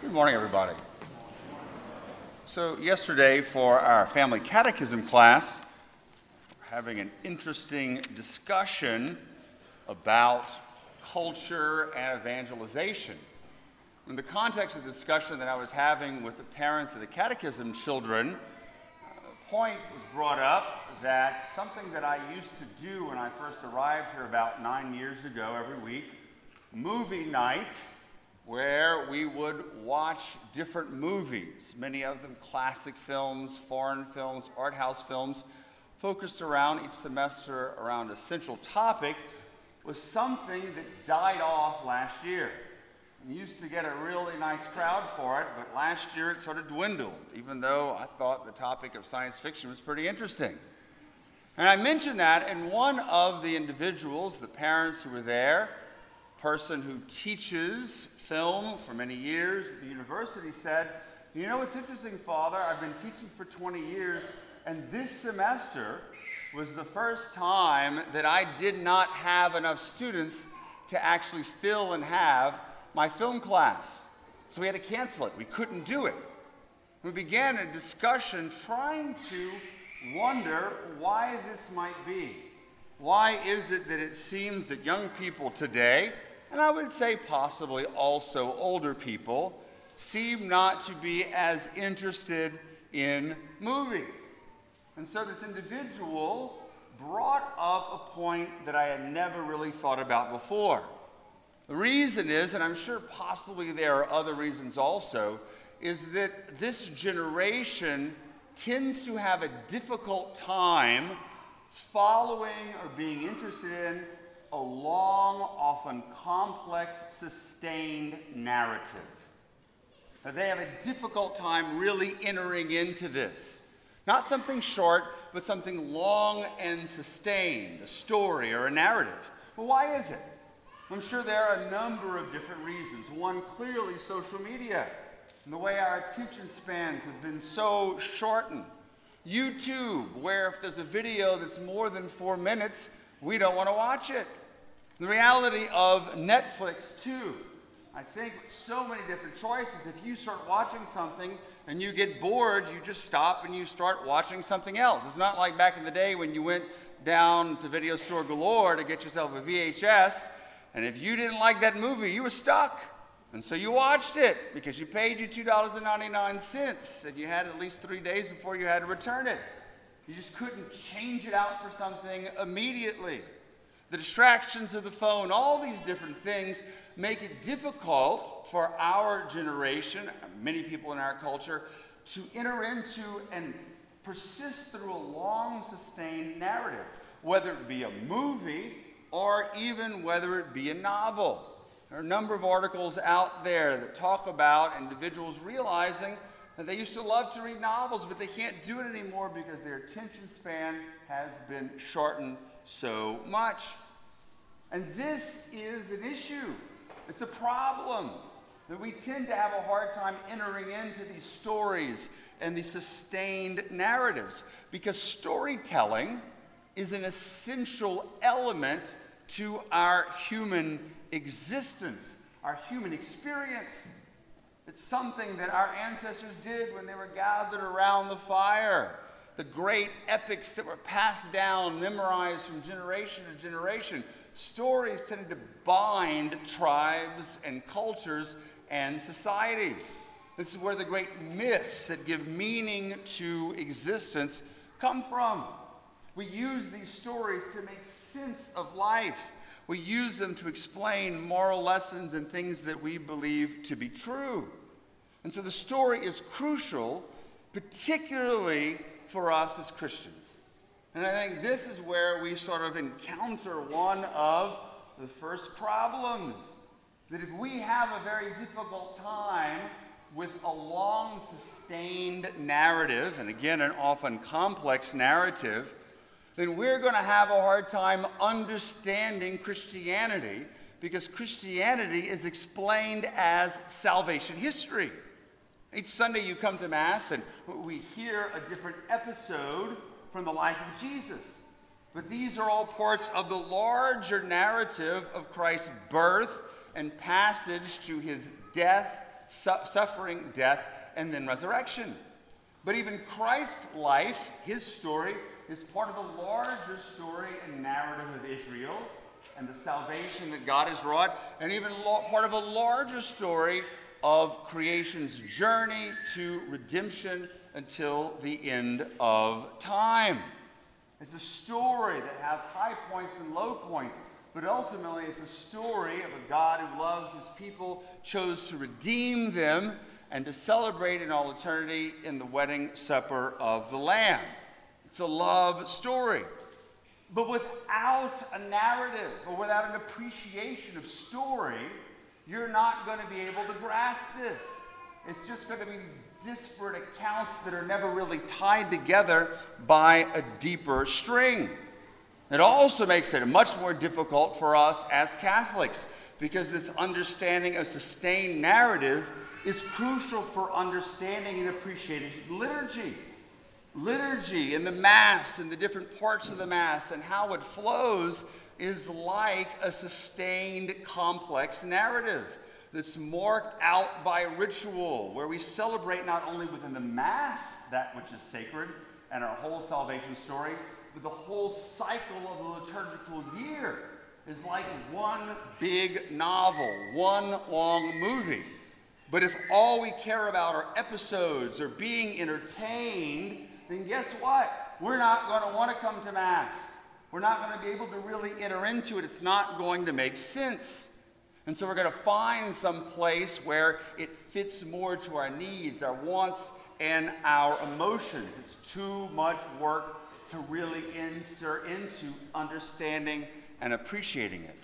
Good morning, everybody. So, yesterday for our family catechism class, we're having an interesting discussion about culture and evangelization. In the context of the discussion that I was having with the parents of the catechism children, a point was brought up that something that I used to do when I first arrived here about nine years ago every week, movie night where we would watch different movies, many of them classic films, foreign films, art house films, focused around each semester around a central topic, was something that died off last year. We used to get a really nice crowd for it, but last year it sort of dwindled, even though I thought the topic of science fiction was pretty interesting. And I mentioned that, and one of the individuals, the parents who were there, person who teaches film for many years at the university said, You know what's interesting, Father? I've been teaching for 20 years, and this semester was the first time that I did not have enough students to actually fill and have my film class. So we had to cancel it. We couldn't do it. We began a discussion trying to wonder why this might be. Why is it that it seems that young people today, and I would say possibly also older people, seem not to be as interested in movies? And so this individual brought up a point that I had never really thought about before. The reason is, and I'm sure possibly there are other reasons also, is that this generation tends to have a difficult time following or being interested in a long, often complex, sustained narrative. That they have a difficult time really entering into this. Not something short, but something long and sustained, a story or a narrative. Well, why is it? I'm sure there are a number of different reasons. One, clearly social media and the way our attention spans have been so shortened. YouTube, where if there's a video that's more than four minutes, we don't want to watch it. The reality of Netflix, too. I think so many different choices. If you start watching something and you get bored, you just stop and you start watching something else. It's not like back in the day when you went down to Video Store Galore to get yourself a VHS, and if you didn't like that movie, you were stuck. And so you watched it because you paid you $2.99 and you had at least three days before you had to return it. You just couldn't change it out for something immediately. The distractions of the phone, all these different things make it difficult for our generation, many people in our culture, to enter into and persist through a long sustained narrative, whether it be a movie or even whether it be a novel. There are a number of articles out there that talk about individuals realizing that they used to love to read novels, but they can't do it anymore because their attention span has been shortened so much. And this is an issue. It's a problem that we tend to have a hard time entering into these stories and these sustained narratives because storytelling is an essential element to our human existence, our human experience. It's something that our ancestors did when they were gathered around the fire. The great epics that were passed down, memorized from generation to generation. Stories tended to bind tribes and cultures and societies. This is where the great myths that give meaning to existence come from. We use these stories to make sense of life we use them to explain moral lessons and things that we believe to be true. And so the story is crucial, particularly for us as Christians. And I think this is where we sort of encounter one of the first problems. That if we have a very difficult time with a long sustained narrative, and again, an often complex narrative, then we're going to have a hard time understanding Christianity because Christianity is explained as salvation history. Each Sunday you come to Mass and we hear a different episode from the life of Jesus. But these are all parts of the larger narrative of Christ's birth and passage to his death, su- suffering, death, and then resurrection. But even Christ's life, his story, is part of the larger story and narrative of Israel and the salvation that God has wrought, and even part of a larger story of creation's journey to redemption until the end of time. It's a story that has high points and low points, but ultimately it's a story of a God who loves his people, chose to redeem them, and to celebrate in all eternity in the wedding supper of the Lamb. It's a love story. But without a narrative or without an appreciation of story, you're not going to be able to grasp this. It's just going to be these disparate accounts that are never really tied together by a deeper string. It also makes it much more difficult for us as Catholics because this understanding of sustained narrative is crucial for understanding and appreciating liturgy. Liturgy and the Mass and the different parts of the Mass and how it flows is like a sustained, complex narrative that's marked out by ritual, where we celebrate not only within the Mass that which is sacred and our whole salvation story, but the whole cycle of the liturgical year is like one big novel, one long movie. But if all we care about are episodes or being entertained, then guess what? We're not going to want to come to Mass. We're not going to be able to really enter into it. It's not going to make sense. And so we're going to find some place where it fits more to our needs, our wants, and our emotions. It's too much work to really enter into understanding and appreciating it.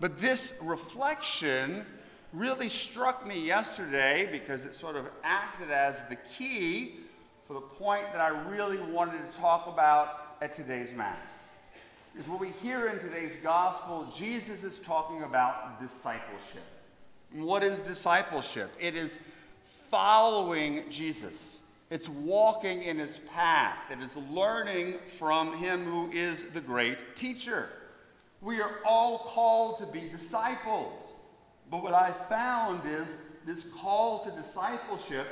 But this reflection really struck me yesterday because it sort of acted as the key for the point that I really wanted to talk about at today's Mass. Because what we hear in today's gospel, Jesus is talking about discipleship. What is discipleship? It is following Jesus. It's walking in his path. It is learning from him who is the great teacher. We are all called to be disciples. But what I found is this call to discipleship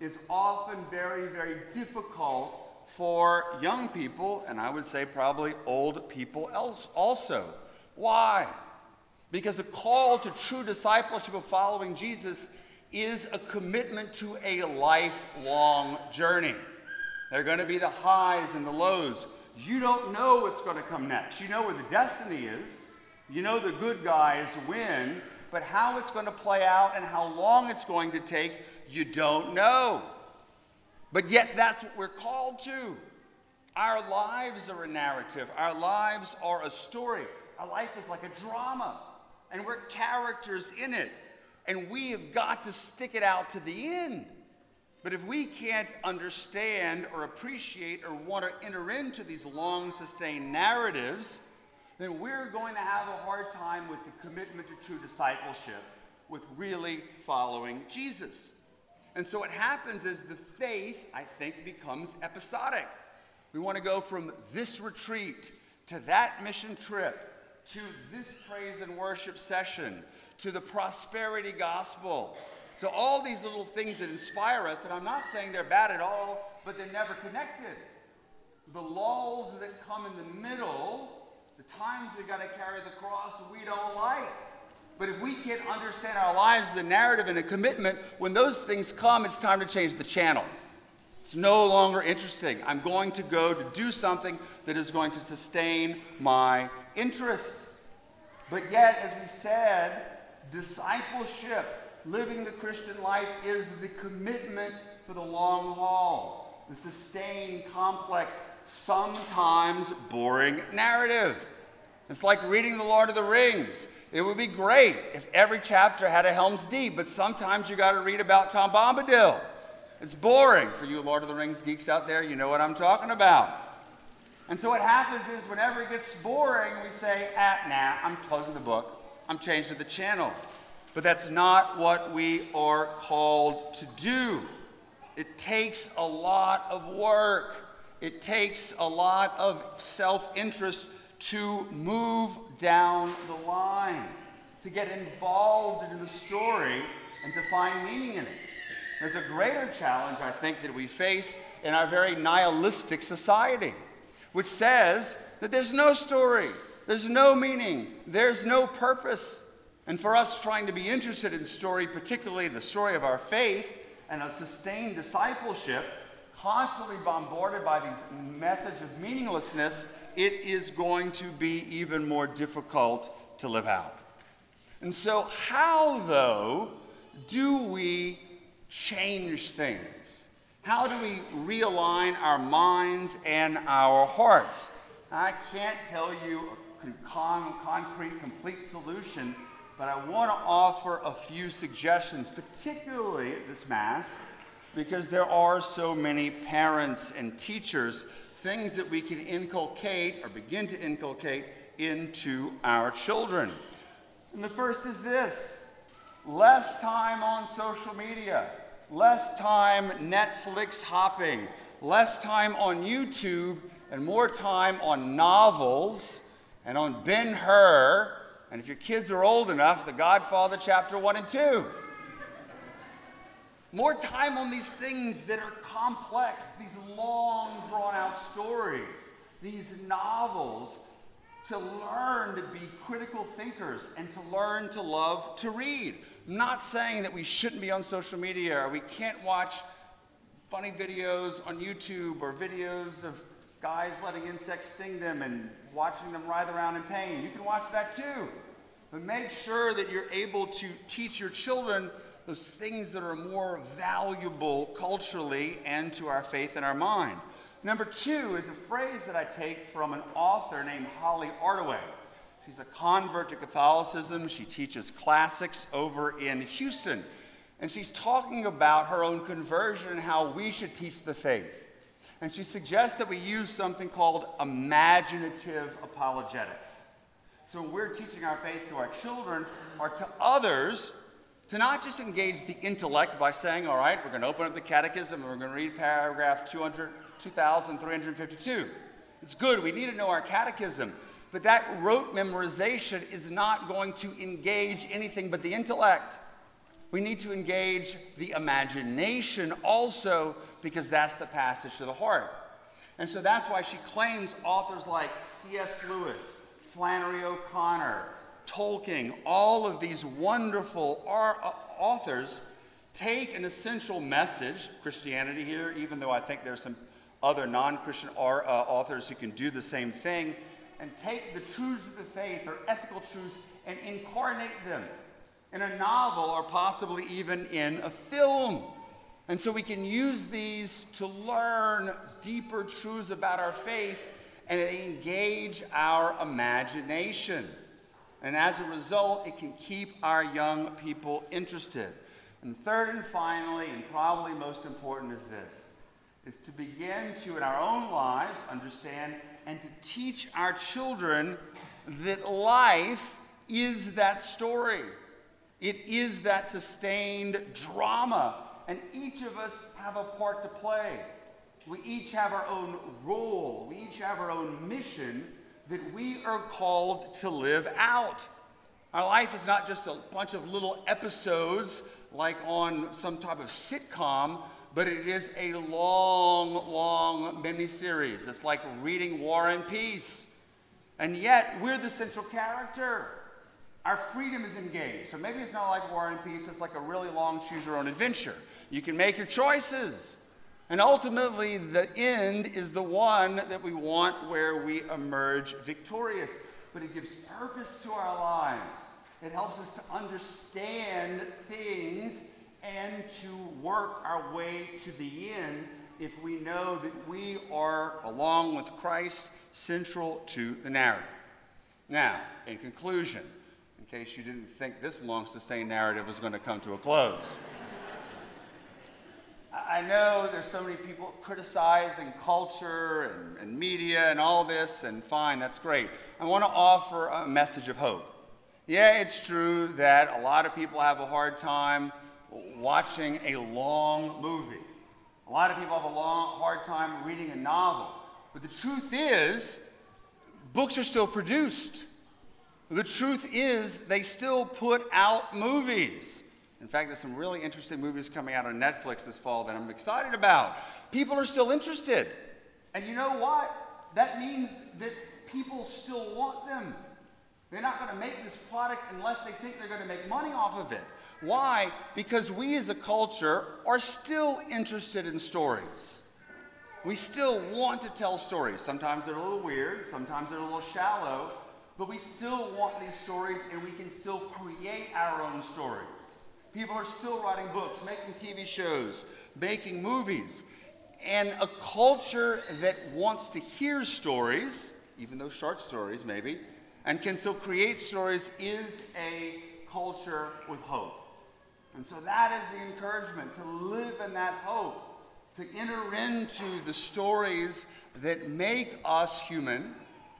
is often very, very difficult for young people, and I would say probably old people else also. Why? Because the call to true discipleship of following Jesus is a commitment to a lifelong journey. There are going to be the highs and the lows. You don't know what's going to come next. You know where the destiny is. You know the good guys win, but how it's going to play out and how long it's going to take, you don't know. But yet, that's what we're called to. Our lives are a narrative, our lives are a story. Our life is like a drama, and we're characters in it. And we have got to stick it out to the end. But if we can't understand or appreciate or want to enter into these long sustained narratives, then we're going to have a hard time with the commitment to true discipleship, with really following Jesus. And so what happens is the faith, I think, becomes episodic. We want to go from this retreat to that mission trip to this praise and worship session to the prosperity gospel to all these little things that inspire us. And I'm not saying they're bad at all, but they're never connected. The lulls that come in the middle, the times we've got to carry the cross we don't like. But if we can't understand our lives as a narrative and a commitment, when those things come, it's time to change the channel. It's no longer interesting. I'm going to go to do something that is going to sustain my interest. But yet, as we said, discipleship, living the Christian life, is the commitment for the long haul, the sustained, complex, sometimes boring narrative. It's like reading The Lord of the Rings. It would be great if every chapter had a Helm's Deep, but sometimes you got to read about Tom Bombadil. It's boring for you Lord of the Rings geeks out there. You know what I'm talking about. And so what happens is whenever it gets boring, we say, ah, nah, I'm closing the book. I'm changing the channel. But that's not what we are called to do. It takes a lot of work. It takes a lot of self interest to move down the line, to get involved in the story and to find meaning in it. There's a greater challenge, I think, that we face in our very nihilistic society, which says that there's no story, there's no meaning, there's no purpose. And for us trying to be interested in story, particularly the story of our faith and a sustained discipleship, constantly bombarded by these message of meaninglessness, it is going to be even more difficult to live out. And so, how, though, do we change things? How do we realign our minds and our hearts? I can't tell you a con- concrete, complete solution, but I want to offer a few suggestions, particularly at this Mass, because there are so many parents and teachers, things that we can inculcate or begin to inculcate into our children. And the first is this less time on social media, less time Netflix hopping, less time on YouTube, and more time on novels and on Ben Hur. And if your kids are old enough, The Godfather, chapter 1 and 2. More time on these things that are complex, these long, drawn out stories, these novels to learn to be critical thinkers and to learn to love to read. I'm not saying that we shouldn't be on social media or we can't watch funny videos on YouTube or videos of guys letting insects sting them and watching them writhe around in pain. You can watch that too. But make sure that you're able to teach your children those things that are more valuable culturally and to our faith and our mind. Number two is a phrase that I take from an author named Holly Ordway. She's a convert to Catholicism. She teaches classics over in Houston. And she's talking about her own conversion and how we should teach the faith. And she suggests that we use something called imaginative apologetics. So when we're teaching our faith to our children or to others, to not just engage the intellect by saying, all right, we're going to open up the catechism and we're going to read paragraph 200, 2352. It's good, we need to know our catechism. But that rote memorization is not going to engage anything but the intellect. We need to engage the imagination also because that's the passage to the heart. And so that's why she claims authors like C.S. Lewis, Flannery O'Connor, Tolkien, all of these wonderful uh, authors take an essential message, Christianity here, even though I think there's some other non Christian uh, authors who can do the same thing, and take the truths of the faith or ethical truths and incarnate them in a novel or possibly even in a film. And so we can use these to learn deeper truths about our faith and engage our imagination. And as a result, it can keep our young people interested. And third and finally, and probably most important, is this is to begin to, in our own lives, understand and to teach our children that life is that story. It is that sustained drama, and each of us have a part to play. We each have our own role, we each have our own mission that we are called to live out. Our life is not just a bunch of little episodes like on some type of sitcom, but it is a long, long mini series. It's like reading War and Peace. And yet, we're the central character. Our freedom is engaged. So maybe it's not like War and Peace, it's like a really long choose your own adventure. You can make your choices. And ultimately, the end is the one that we want where we emerge victorious. But it gives purpose to our lives. It helps us to understand things and to work our way to the end if we know that we are, along with Christ, central to the narrative. Now, in conclusion, in case you didn't think this long sustained narrative was going to come to a close. I know there's so many people criticizing culture and, and, media and all this, and fine, that's great. I want to offer a message of hope. Yeah, it's true that a lot of people have a hard time watching a long movie. A lot of people have a long, hard time reading a novel. But the truth is, books are still produced. The truth is, they still put out movies. In fact, there's some really interesting movies coming out on Netflix this fall that I'm excited about. People are still interested. And you know what? That means that people still want them. They're not going to make this product unless they think they're going to make money off of it. Why? Because we as a culture are still interested in stories. We still want to tell stories. Sometimes they're a little weird, sometimes they're a little shallow, but we still want these stories and we can still create our own stories. People are still writing books, making TV shows, making movies. And a culture that wants to hear stories, even though short stories maybe, and can still create stories is a culture with hope. And so that is the encouragement to live in that hope, to enter into the stories that make us human,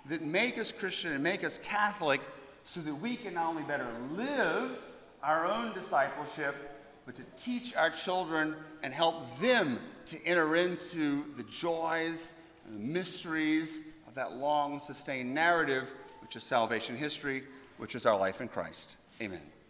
that make us Christian and make us Catholic, so that we can not only better live our own discipleship, but to teach our children and help them to enter into the joys and the mysteries of that long sustained narrative which is salvation history, which is our life in Christ. Amen.